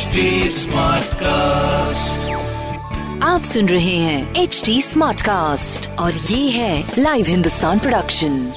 HD cast आप सुन रहे हैं एच डी स्मार्ट कास्ट और ये है लाइव हिंदुस्तान प्रोडक्शन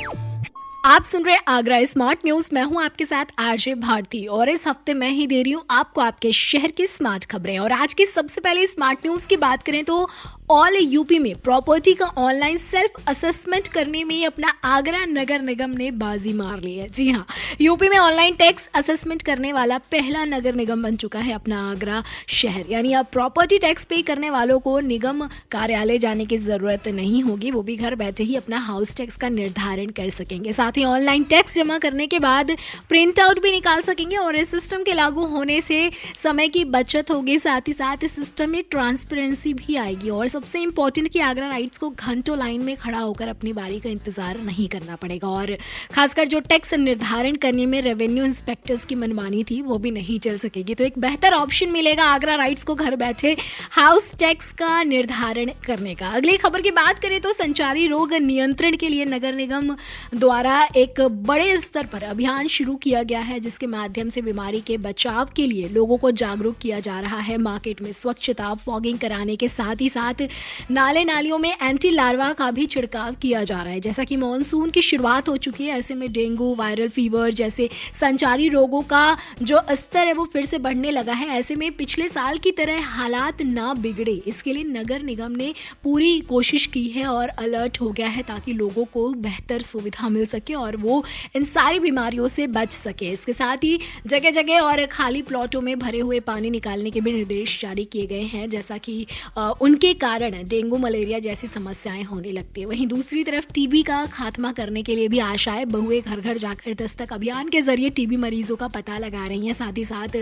आप सुन रहे आगरा स्मार्ट न्यूज़ मैं हूँ आपके साथ आरजे भारती और इस हफ़्ते मैं ही दे रही हूँ आपको आपके शहर की स्मार्ट खबरें। और आज की सबसे पहले स्मार्ट न्यूज़ की बात करें तो ऑल यूपी में प्रॉपर्टी का ऑनलाइन सेल्फ असेसमेंट करने में अपना आगरा नगर निगम ने बाजी मार ली है। जी हाँ यूपी में ऑनलाइन टैक्स असेसमेंट करने वाला पहला नगर निगम बन चुका है अपना आगरा शहर। यानी अब प्रॉपर्टी टैक्स पे करने वालों को निगम कार्यालय जाने की ज़रूरत नहीं होगी, वो भी घर बैठे ही अपना हाउस टैक्स का निर्धारण कर सकेंगे। साथ ही ऑनलाइन टैक्स जमा करने के बाद प्रिंट आउट भी निकाल सकेंगे और इस सिस्टम के लागू होने से समय की बचत होगी। साथ ही साथ इस सिस्टम में ट्रांसपेरेंसी भी आएगी और सबसे इंपॉर्टेंट कि आगरा राइट्स को घंटों लाइन में खड़ा होकर अपनी बारी का इंतज़ार नहीं करना पड़ेगा। और खासकर जो टैक्स निर्धारण करने में रेवेन्यू इंस्पेक्टर्स की मनमानी थी, वो भी नहीं चल सकेगी। तो एक बेहतर ऑप्शन मिलेगा आगरा राइट्स को घर बैठे हाउस टैक्स का निर्धारण करने का। अगली खबर की बात करें तो संचारी रोग नियंत्रण के लिए नगर निगम द्वारा एक बड़े स्तर पर अभियान शुरू किया गया है, जिसके माध्यम से बीमारी के बचाव के लिए लोगों को जागरूक किया जा रहा है। मार्केट में स्वच्छता फॉगिंग कराने के साथ ही साथ नाले नालियों में एंटी लार्वा का भी छिड़काव किया जा रहा है। जैसा कि मानसून की शुरुआत हो चुकी है, ऐसे में डेंगू वायरल फीवर जैसे संचारी रोगों का जो स्तर है वो फिर से बढ़ने लगा है। ऐसे में पिछले साल की तरह हालात ना बिगड़े। इसके लिए नगर निगम ने पूरी कोशिश की है और अलर्ट हो गया है ताकि लोगों को बेहतर सुविधा मिल सके और वो इन सारी बीमारियों से बच सके। इसके साथ ही जगह जगह और खाली प्लॉटों में भरे हुए पानी निकालने के भी निर्देश जारी किए गए हैं। जैसा कि उनके कारण डेंगू, मलेरिया जैसी समस्याएँ होने लगती है। वहीं दूसरी तरफ़ टीबी का खात्मा करने के लिए भी आशाएँ, बहुए घर घर जाकर दस्तक अभियान के ज़रिए टीबी मरीजों का पता लगा रही हैं। साथ ही साथ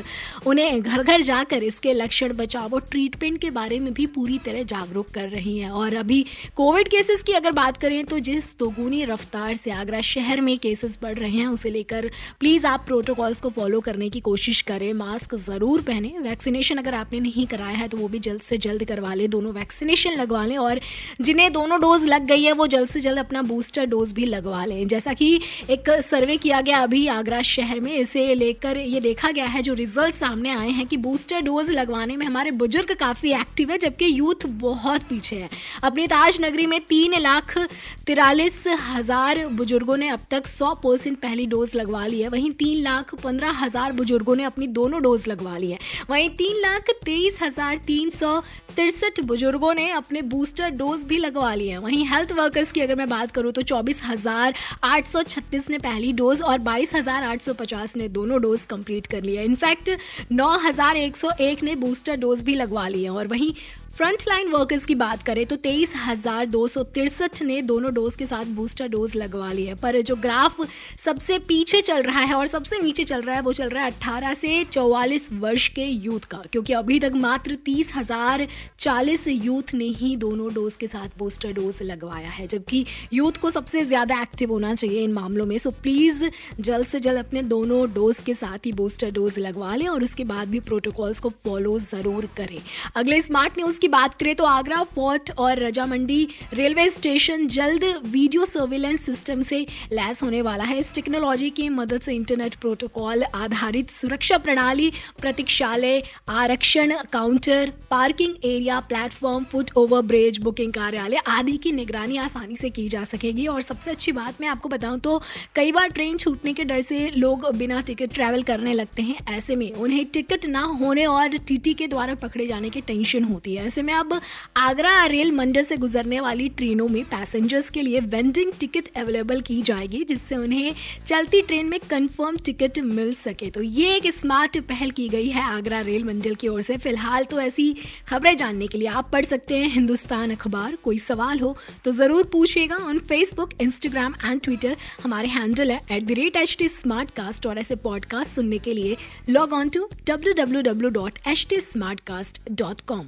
उन्हें घर घर जाकर इसके लक्षण बचाव और ट्रीटमेंट के बारे में भी पूरी तरह जागरूक कर रही हैं। और अभी कोविड केसेस की अगर बात करें तो जिस दोगुनी रफ्तार से आगरा शहर में केसेस बढ़ रहे हैं, उसे लेकर प्लीज़ आप प्रोटोकॉल्स को फॉलो करने की कोशिश करें। मास्क ज़रूर पहने। वैक्सीनेशन अगर आपने नहीं कराया है तो वो भी जल्द से जल्द करवा लें। दोनों वैक्सीनेशन लगवा लें और जिन्हें दोनों डोज लग गई है, वो जल्द से जल्द अपना बूस्टर डोज भी लगवा लें। जैसा कि एक सर्वे किया गया अभी आगरा शहर में, इसे लेकर ये देखा गया है, जो रिज़ल्ट सामने आए हैं कि बूस्टर डोज लगवाने में हमारे बुज़ुर्ग काफ़ी एक्टिव है, जबकि यूथ बहुत पीछे है। अपनी ताज नगरी में तीन लाख तिरालीस हज़ार बुज़ुर्गों ने अब तक सौ परसेंट पहली डोज लगवा ली है। वहीं तीन लाख पंद्रह हज़ार बुज़ुर्गों ने अपनी दोनों डोज लगवा ली है। वहीं तीन लाख तेईस हज़ार तीन सौ तिरसठ बुज़ुर्गों ने अपने बूस्टर डोज भी लगवा लिए हैं। वहीं हेल्थ वर्कर्स की अगर मैं बात करूँ तो चौबीस ने पहली डोज और बाईस ने दोनों डोज कंप्लीट कर लिया इनफैक्ट नौ हज़ार एक सौ एक ने बूस्टर डोज भी लगवा लिए और वहीं फ्रंट लाइन वर्कर्स की बात करें तो तेईस हज़ार दो सौ तिरसठ ने दोनों डोज के साथ बूस्टर डोज लगवा लिया पर जो ग्राफ सबसे पीछे चल रहा है और सबसे नीचे चल रहा है, वो चल रहा है अट्ठारह से चौवालीस वर्ष के यूथ का, क्योंकि अभी तक मात्र तीस हज़ार चालीस यूथ ने ही दोनों डोज के साथ बूस्टर डोज लगवाया है। जबकि यूथ को सबसे ज़्यादा एक्टिव होना चाहिए इन मामलों में। सो प्लीज़ जल्द से जल्द अपने दोनों डोज के साथ ही बूस्टर डोज लगवा लें और उसके बाद भी प्रोटोकॉल्स को फॉलो ज़रूर करें। अगले स्मार्ट न्यूज़ की बात करें तो आगरा फोर्ट और रजामंडी रेलवे स्टेशन जल्द वीडियो सर्विलेंस सिस्टम से लैस होने वाला है। इस टेक्नोलॉजी की मदद से इंटरनेट प्रोटोकॉल आधारित सुरक्षा प्रणाली, प्रतीक्षालय, आरक्षण, counter, parking area, platform, foot over bridge, booking कार्यालय आदि की निगरानी आसानी से की जा सकेगी। और सबसे अच्छी बात मैं आपको बताऊँ तो कई बार ट्रेन छूटने के डर से लोग बिना टिकट ट्रैवल करने लगते हैं। ऐसे में उन्हें टिकट ना होने और टीटी के द्वारा पकड़े जाने की टेंशन होती है। ऐसे में अब आगरा रेल मंडल से गुजरने वाली ट्रेनों में पैसेंजर्स के लिए वेंडिंग टिकट अवेलेबल की जाएगी, जिससे उन्हें चलती ट्रेन में कंफर्म टिकट मिल सके। तो ये एक स्मार्ट पहल की गई है आगरा रेल मंडल की ओर से। फ़िलहाल तो ऐसी खबरें जानने के लिए आप पढ़ सकते हैं हिंदुस्तान अखबार। कोई सवाल हो तो ज़रूर पूछेगा on Facebook Instagram and Twitter हमारे हैंडल है at the rate H T smart cast और ऐसे पॉडकास्ट सुनने के लिए log on to W W W dot H T smart cast dot com